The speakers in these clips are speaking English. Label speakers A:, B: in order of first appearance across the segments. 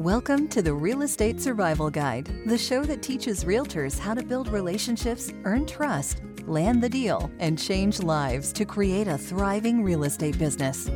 A: Welcome to the Real Estate Survival Guide, the show that teaches realtors how to build relationships, earn trust, land the deal, and change lives to create a thriving real estate business.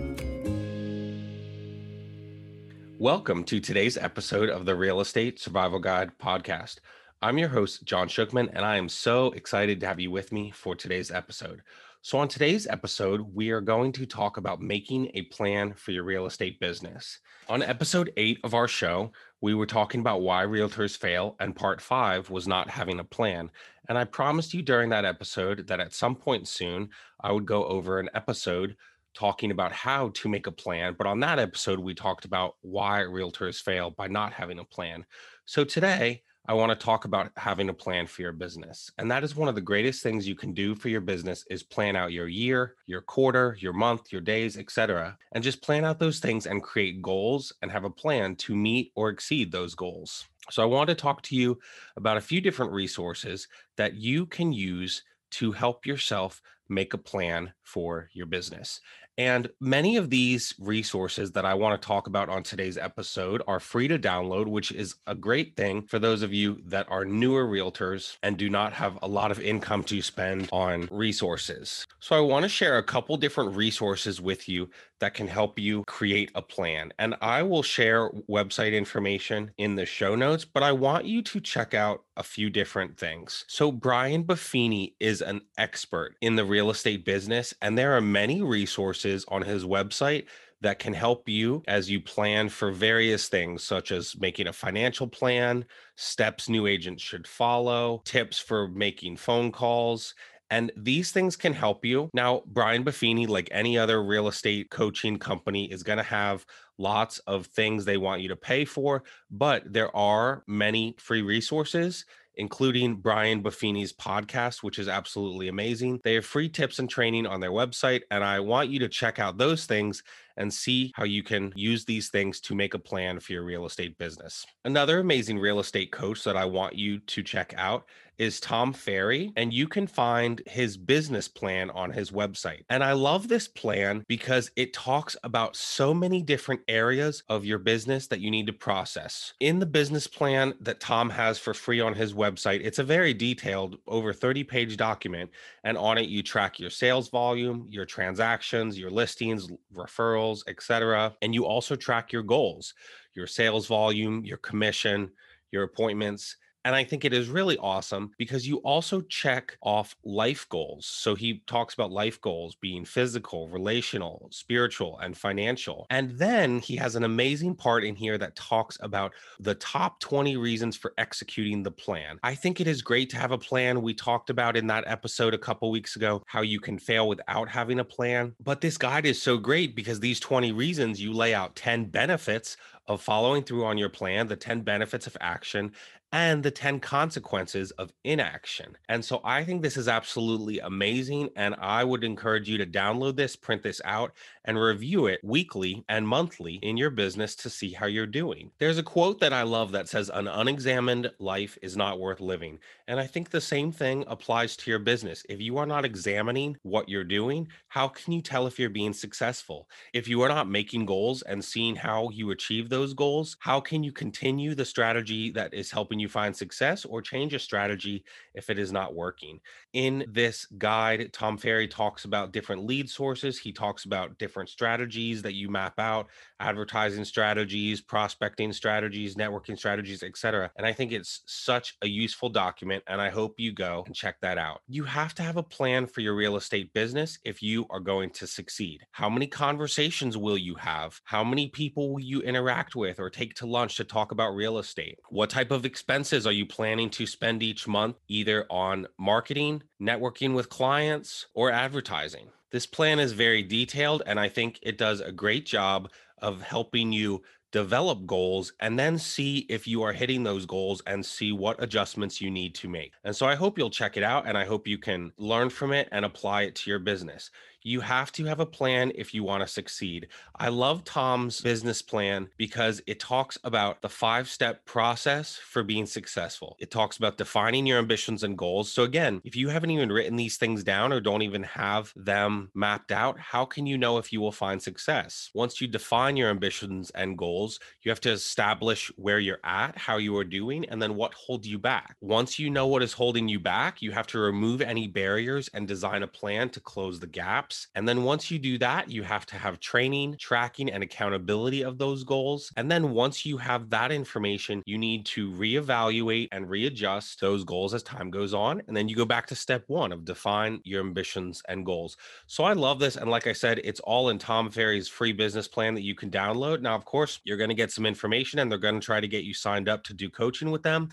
B: Welcome to today's episode of the Real Estate Survival Guide podcast. I'm your host, John Shookman, and I am so excited to have you with me for today's episode. So, on today's episode, we are going to talk about making a plan for your real estate business. On episode eight of our show, we were talking about why realtors fail, and part five was not having a plan. And I promised you during that episode that at some point soon, I would go over an episode talking about how to make a plan. But on that episode, we talked about why realtors fail by not having a plan. So today, I want to talk about having a plan for your business. And that is one of the greatest things you can do for your business is plan out your year, your quarter, your month, your days, etc. And just plan out those things and create goals and have a plan to meet or exceed those goals. So I want to talk to you about a few different resources that you can use to help yourself make a plan for your business. And many of these resources that I want to talk about on today's episode are free to download, which is a great thing for those of you that are newer realtors and do not have a lot of income to spend on resources. So I want to share a couple different resources with you that can help you create a plan. And I will share website information in the show notes, but I want you to check out a few different things. So, Brian Buffini is an expert in the real estate business, and there are many resources on his website that can help you as you plan for various things, such as making a financial plan, steps new agents should follow, tips for making phone calls, and these things can help you. Now, Brian Buffini, like any other real estate coaching company, is going to have lots of things they want you to pay for, but there are many free resources including Brian Buffini's podcast, which is absolutely amazing. They have free tips and training on their website, and I want you to check out those things and see how you can use these things to make a plan for your real estate business. Another amazing real estate coach that I want you to check out is Tom Ferry, and you can find his business plan on his website. And I love this plan because it talks about so many different areas of your business that you need to process. In the business plan that Tom has for free on his website, it's a very detailed, over 30 page document. And on it, you track your sales volume, your transactions, your listings, referrals, etc. And you also track your goals, your sales volume, your commission, your appointments and I think it is really awesome because you also check off life goals. So he talks about life goals being physical, relational, spiritual, and financial. And then he has an amazing part in here that talks about the top 20 reasons for executing the plan. I think it is great to have a plan. We talked about in that episode a couple weeks ago how you can fail without having a plan. But this guide is so great because these 20 reasons you lay out 10 benefits of following through on your plan, the 10 benefits of action, and the 10 consequences of inaction. And so I think this is absolutely amazing. And I would encourage you to download this, print this out, and review it weekly and monthly in your business to see how you're doing. There's a quote that I love that says, An unexamined life is not worth living. And I think the same thing applies to your business. If you are not examining what you're doing, how can you tell if you're being successful? If you are not making goals and seeing how you achieve those goals, how can you continue the strategy that is helping you? find success or change a strategy if it is not working. In this guide, Tom Ferry talks about different lead sources. He talks about different strategies that you map out, advertising strategies, prospecting strategies, networking strategies, etc. And I think it's such a useful document and I hope you go and check that out. You have to have a plan for your real estate business if you are going to succeed. How many conversations will you have? How many people will you interact with or take to lunch to talk about real estate? What type of expenses are you planning to spend each month, either on marketing, networking with clients, or advertising? This plan is very detailed, and I think it does a great job of helping you develop goals and then see if you are hitting those goals and see what adjustments you need to make. And so I hope you'll check it out and I hope you can learn from it and apply it to your business. You have to have a plan if you want to succeed. I love Tom's business plan because it talks about the five step process for being successful. It talks about defining your ambitions and goals. So, again, if you haven't even written these things down or don't even have them mapped out, how can you know if you will find success? Once you define your ambitions and goals, you have to establish where you're at, how you are doing, and then what holds you back. Once you know what is holding you back, you have to remove any barriers and design a plan to close the gaps. And then once you do that, you have to have training, tracking, and accountability of those goals. And then once you have that information, you need to reevaluate and readjust those goals as time goes on. And then you go back to step one of define your ambitions and goals. So I love this. And like I said, it's all in Tom Ferry's free business plan that you can download. Now, of course, you're going to get some information and they're going to try to get you signed up to do coaching with them.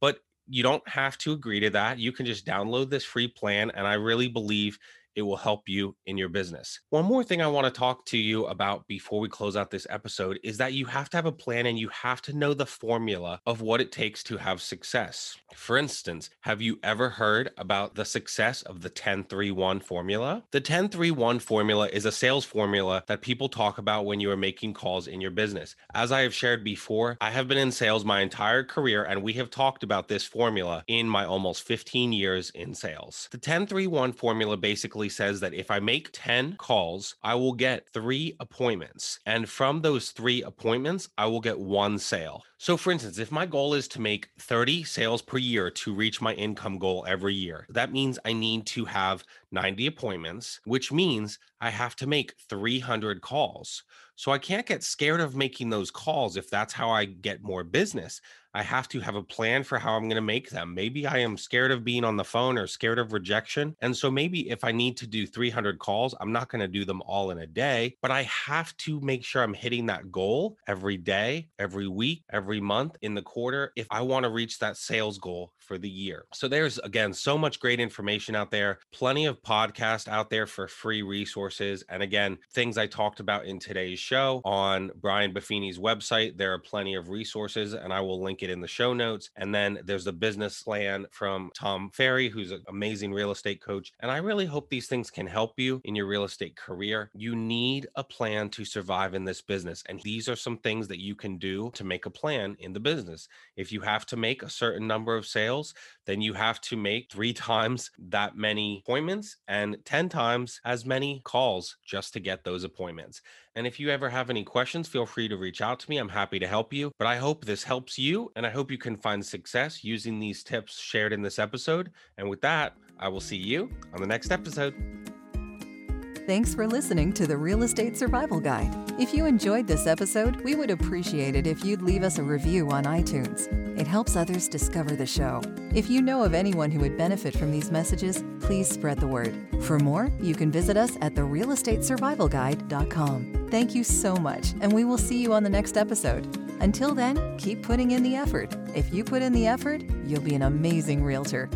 B: But you don't have to agree to that. You can just download this free plan. And I really believe it will help you in your business. One more thing I want to talk to you about before we close out this episode is that you have to have a plan and you have to know the formula of what it takes to have success. For instance, have you ever heard about the success of the 1031 formula? The 1031 formula is a sales formula that people talk about when you are making calls in your business. As I have shared before, I have been in sales my entire career and we have talked about this formula in my almost 15 years in sales. The 1031 formula basically says that if I make 10 calls, I will get three appointments. And from those three appointments, I will get one sale. So, for instance, if my goal is to make 30 sales per year to reach my income goal every year, that means I need to have 90 appointments, which means I have to make 300 calls. So, I can't get scared of making those calls if that's how I get more business. I have to have a plan for how I'm going to make them. Maybe I am scared of being on the phone or scared of rejection. And so maybe if I need to do 300 calls, I'm not going to do them all in a day, but I have to make sure I'm hitting that goal every day, every week, every month, in the quarter if I want to reach that sales goal for the year. So there's again so much great information out there, plenty of podcasts out there for free resources. And again, things I talked about in today's show on Brian Buffini's website. There are plenty of resources, and I will link it in the show notes. And then there's the business plan from Tom Ferry, who's an amazing real estate coach. And I really hope these things can help you in your real estate career. You need a plan to survive in this business. And these are some things that you can do to make a plan in the business. If you have to make a certain number of sales, then you have to make three times that many appointments and 10 times as many calls just to get those appointments. And if you ever have any questions, feel free to reach out to me. I'm happy to help you. But I hope this helps you, and I hope you can find success using these tips shared in this episode. And with that, I will see you on the next episode.
A: Thanks for listening to the Real Estate Survival Guide. If you enjoyed this episode, we would appreciate it if you'd leave us a review on iTunes. It helps others discover the show. If you know of anyone who would benefit from these messages, please spread the word. For more, you can visit us at therealestatesurvivalguide.com. Thank you so much, and we will see you on the next episode. Until then, keep putting in the effort. If you put in the effort, you'll be an amazing realtor.